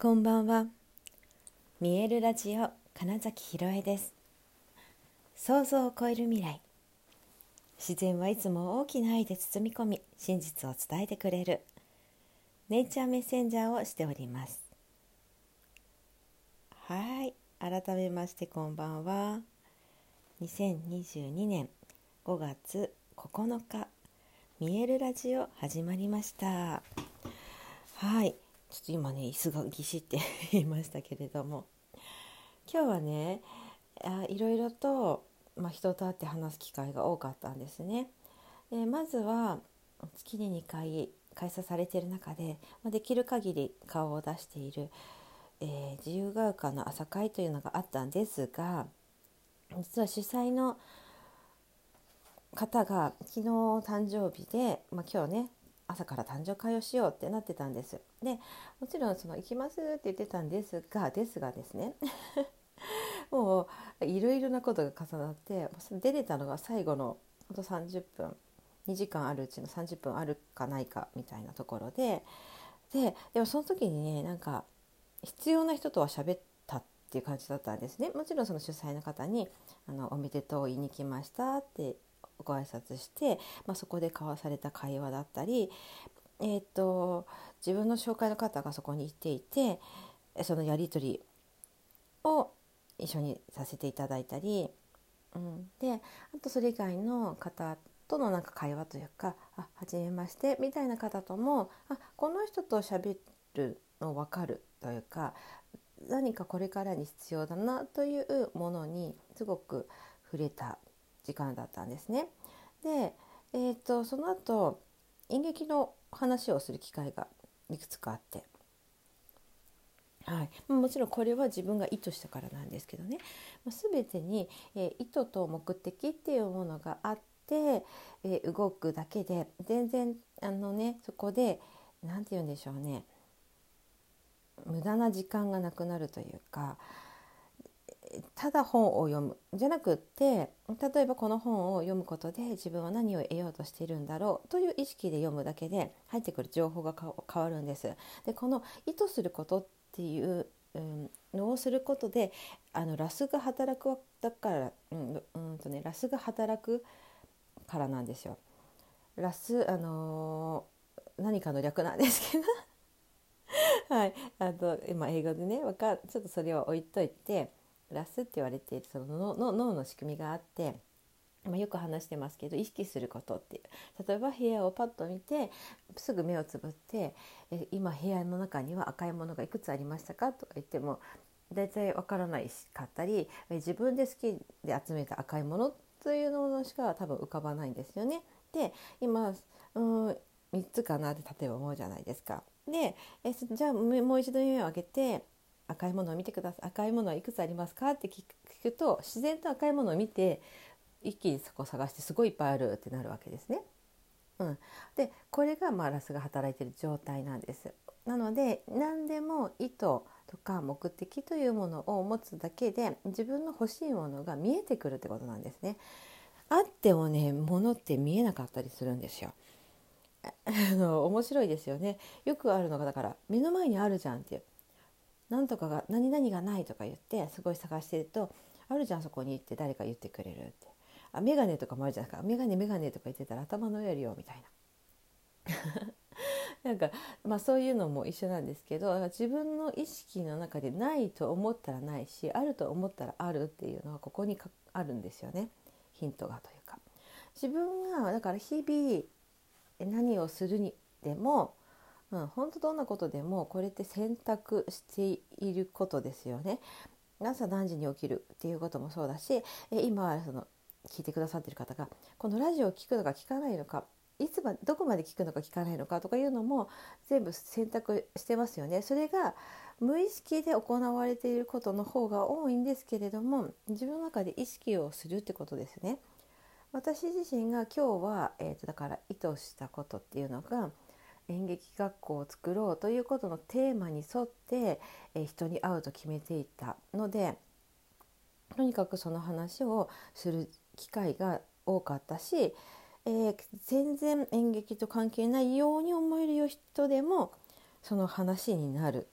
こんばんは。見えるラジオ金崎ひろえです。想像を超える未来。自然はいつも大きな愛で包み込み、真実を伝えてくれる。ネイチャーメッセンジャーをしております。はい、改めましてこんばんは。2022年5月9日、見えるラジオ始まりました。はい。ちょっと今ね椅子がぎしって 言いましたけれども今日はねあいろいろと、まあ、人と会って話す機会が多かったんですね。でまずは月に2回開催されている中で、まあ、できる限り顔を出している、えー自由が丘の朝会というのがあったんですが実は主催の方が昨日誕生日で、まあ、今日ね朝から誕生会をしようってなってたんです。でもちろんその行きますって言ってたんですがですがですね もういろいろなことが重なって出れたのが最後のほんと30分2時間あるうちの30分あるかないかみたいなところでででもその時にねなんか必要な人とは喋ったっていう感じだったんですね。もちろんその主催の方にあの「おめでとう言いに来ました」ってご挨拶して、まあ、そこで交わされた会話だったり、えー、と自分の紹介の方がそこに行っていてそのやり取りを一緒にさせていただいたり、うん、であとそれ以外の方とのなんか会話というか「あはじめまして」みたいな方ともあこの人と喋るの分かるというか何かこれからに必要だなというものにすごく触れた時間だったんですね。で、えー、とその後演劇の話をする機会がいくつかあって、はい、もちろんこれは自分が意図したからなんですけどね、ま、全てに、えー意図と目的っていうものがあって、えー動くだけで全然あのねそこで何て言うんでしょうね。無駄な時間がなくなるというかただ本を読むじゃなくって例えばこの本を読むことで自分は何を得ようとしているんだろうという意識で読むだけで入ってくる情報が変わるんです。でこの意図することっていう、のをすることであのラスが働くだから、うんうんとね、ラスが働くからなんですよ。ラス、あのー何かの略なんですけど はい、あと今英語でねかちょっとそれを置いといてラスって言われているその脳脳脳の仕組みがあって、まあ、よく話してますけど意識することっていう例えば部屋をパッと見てすぐ目をつぶってえ今部屋の中には赤いものがいくつありましたか？とか言っても大体わからないしかったりえ自分で好きで集めた赤いものというのしか多分浮かばないんですよね。で今うん3つかなって例えば思うじゃないですか。でえじゃあもうもう一度目を上げて赤いものを見てください赤いものはいくつありますか？って聞くと自然と赤いものを見て一気にそこを探してすごいいっぱいあるってなるわけですね。うん、でこれがまあラスが働いてる状態なんです。なので何でも意図とか目的というものを持つだけで自分の欲しいものが見えてくるってことなんですね。あってもね物って見えなかったりするんですよ。あの面白いですよね。よくあるのがだから目の前にあるじゃんっていう。なんとかが何々がないとか言ってすごい探してるとあるじゃんそこにって誰か言ってくれるって。あ眼鏡とかもあるじゃないですか。眼鏡眼鏡とか言ってたら頭の上るよみたいな。なんかまあそういうのも一緒なんですけど自分の意識の中でないと思ったらないしあると思ったらあるっていうのはここにあるんですよね。ヒントがというか。自分がだから日々何をするにでもうん、本当どんなことでもこれって選択していることですよね。朝何時に起きるっていうこともそうだしえ今その聞いてくださってる方がこのラジオを聞くのか聞かないのかいつまどこまで聞くのか聞かないのかとかいうのも全部選択してますよね。それが無意識で行われていることの方が多いんですけれども自分の中で意識をするってことですね。私自身が今日は、えー、とだから意図したことっていうのが演劇学校を作ろうということのテーマに沿って、え人に会うと決めていたのでとにかくその話をする機会が多かったし、えー全然演劇と関係ないように思える人でもその話になる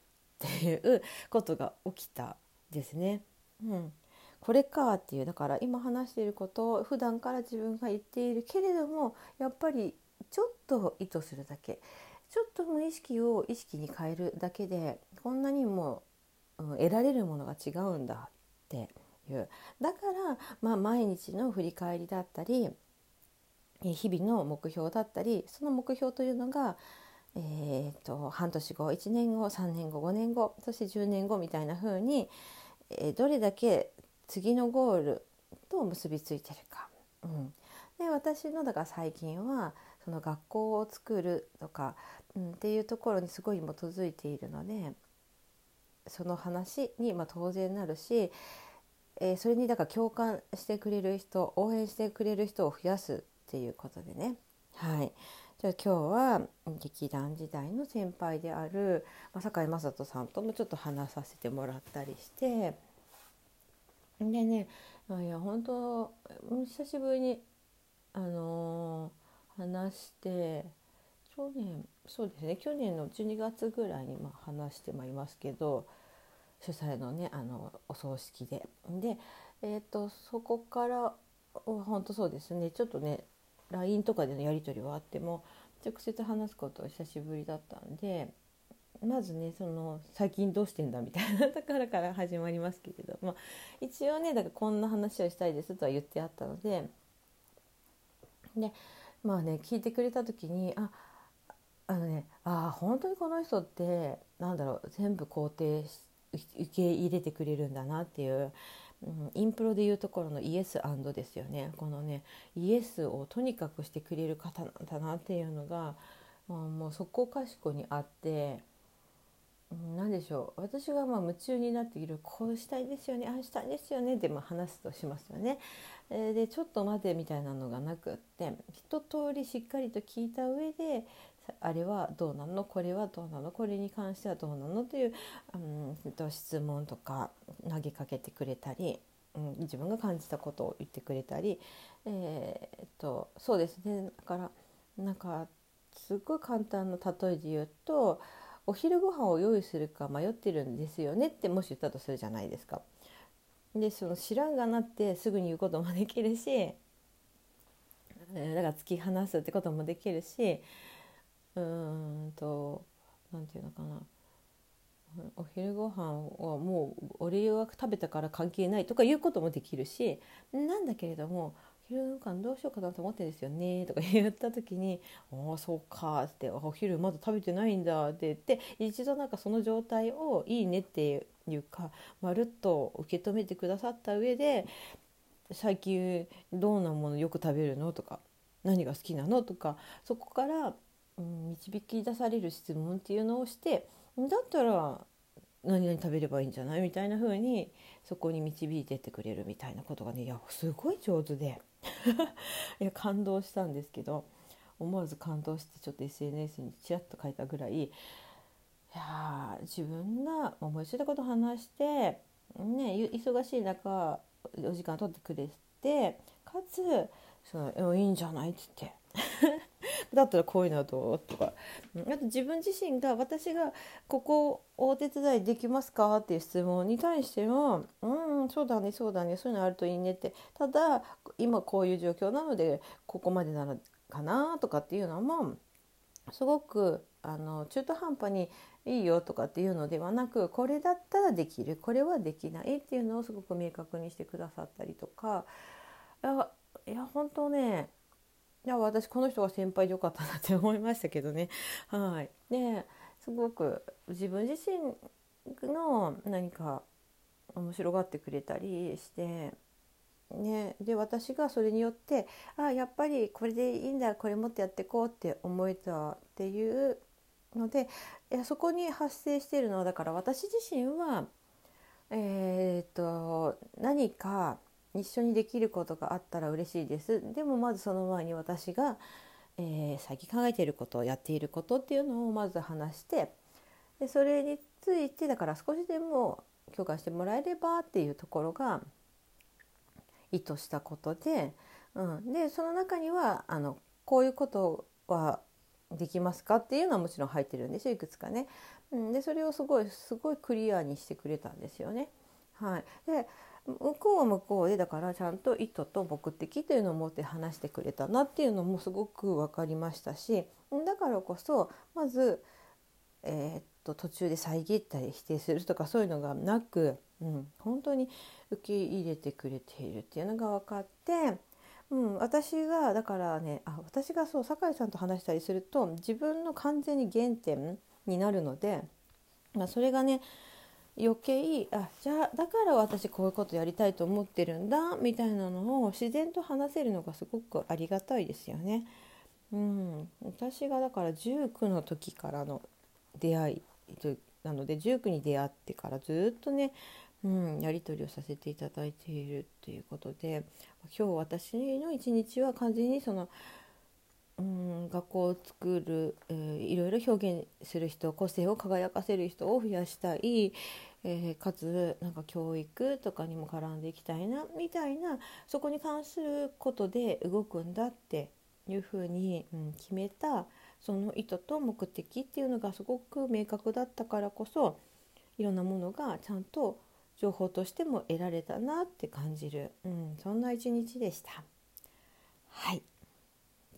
っていうことが起きたですね。うん、これかっていうだから今話していることを普段から自分が言っているけれどもやっぱりちょっと意図するだけ。ちょっと無意識を意識に変えるだけでこんなにも、う、得られるものが違うんだっていう。だから、まあ、毎日の振り返りだったり日々の目標だったりその目標というのが、えーと、半年後1年後3年後5年後そして10年後みたいな風に、えー、どれだけ次のゴールと結びついてるか。うん、で私のだから最近はその学校を作るとか、うん、っていうところにすごい基づいているのでその話にま当然なるし、えー、それにだから共感してくれる人応援してくれる人を増やすっていうことでね。はいじゃあ今日は劇団時代の先輩である坂井雅人さんともちょっと話させてもらったりしてでねいや本当久しぶりにあのー、話して去年そうですね去年の12月ぐらいにま話してまいりますけど主催のねあのお葬式で。で、えーと、そこから本当そうですねちょっとね LINE とかでのやり取りはあっても直接話すことは久しぶりだったんでまずねその最近どうしてんだみたいなところから始まりますけれども一応ねだからこんな話をしたいですとは言ってあったのででまあね聞いてくれた時にああのねあ本当にこの人ってなんだろう全部肯定受け入れてくれるんだなっていううん、インプロでいうところのイエスですよね。このねイエスをとにかくしてくれる方なんだなっていうのが、まあ、もうそこかしこにあって、何でしょう。私がまあ夢中になっている。こうしたいんですよねああしたいんですよねって話すとしますよね。え、でちょっと待てみたいなのがなくって一通りしっかりと聞いた上であれはどうなの？これはどうなの？これに関してはどうなの？という、うん、質問とか投げかけてくれたり、うん、自分が感じたことを言ってくれたり、えー、っとそうですね。だからなんかすごい簡単な例えで言うとお昼ご飯を用意するか迷ってるんですよねってもし言ったとするじゃないですか。でその知らんがなってすぐに言うこともできるしだから突き放すってこともできるしうんと何て言うのかな。お昼ご飯はもう俺は食べたから関係ないとかいうこともできるしなんだけれども昼ご飯どうしようかなと思ってんですよねとか言った時に「ああそうか」って「お昼まだ食べてないんだ」って言って一度なんかその状態をいいねっていうかまるっと受け止めてくださった上で「最近どんなものよく食べるの?」とか「何が好きなの?」とかそこからうん、導き出される質問っていうのをしてだったら何々食べればいいんじゃない？みたいな風にそこに導いてってくれるみたいなことがねいやすごい上手で いや感動したんですけど思わず感動してちょっと SNS にちらっと書いたぐらいいや自分が思いついたこと話してね忙しい中お時間取ってくれてかつそのいいんじゃない？っつって。だったらこういうのはどう？とか。あと自分自身が私がここお手伝いできますか？っていう質問に対してもうんそうだねそうだねそういうのあるといいねって。ただ今こういう状況なのでここまでなのかなとかっていうのもすごくあの中途半端にいいよとかっていうのではなくこれだったらできるこれはできないっていうのをすごく明確にしてくださったりとか。いや本当ねいや私この人が先輩でよかったなって思いましたけどね。はい、ですごく自分自身の何か面白がってくれたりして、ね、で私がそれによってあやっぱりこれでいいんだこれ持ってやっていこうって思えたっていうのでいやそこに発生しているのはだから私自身はえー、っと何か一緒にできることがあったら嬉しいですでもまずその前に私が、えー、最近考えていることやっていることっていうのをまず話してでそれについてだから少しでも許可してもらえればっていうところが意図したことで、うん、でその中にはあのこういうことはできますかっていうのはもちろん入ってるんですよいくつかね。うん、でそれをすごいすごいクリアにしてくれたんですよね。はい、で向こうは向こうでだからちゃんと意図と目的というのを持って話してくれたなっていうのもすごく分かりましたしだからこそまず、えー、っと途中で遮ったり否定するとかそういうのがなく、うん、本当に受け入れてくれているっていうのが分かってうん、私がだからねあ私がそう酒井さんと話したりすると自分の完全に原点になるので、まあ、それがね余計あじゃあだから私こういうことやりたいと思ってるんだみたいなのを自然と話せるのがすごくありがたいですよね。うん、私がだから19の時からの出会いなので19に出会ってからずっとねうん、やり取りをさせていただいているっていうことで今日私の一日は完全にその、うん、学校を作る、えー、いろいろ表現する人個性を輝かせる人を増やしたい、えー、かつなんか教育とかにも絡んでいきたいなみたいなそこに関することで動くんだっていうふうに、うん、決めたその意図と目的っていうのがすごく明確だったからこそいろんなものがちゃんと情報としても得られたなって感じる、うん、そんな一日でした。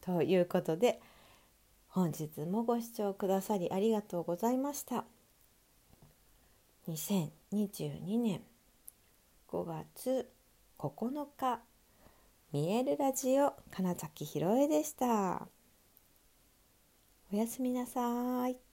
ということで本日もご視聴くださりありがとうございました。2022年5月9日見えるラジオ金崎ひろえでした。おやすみなさい。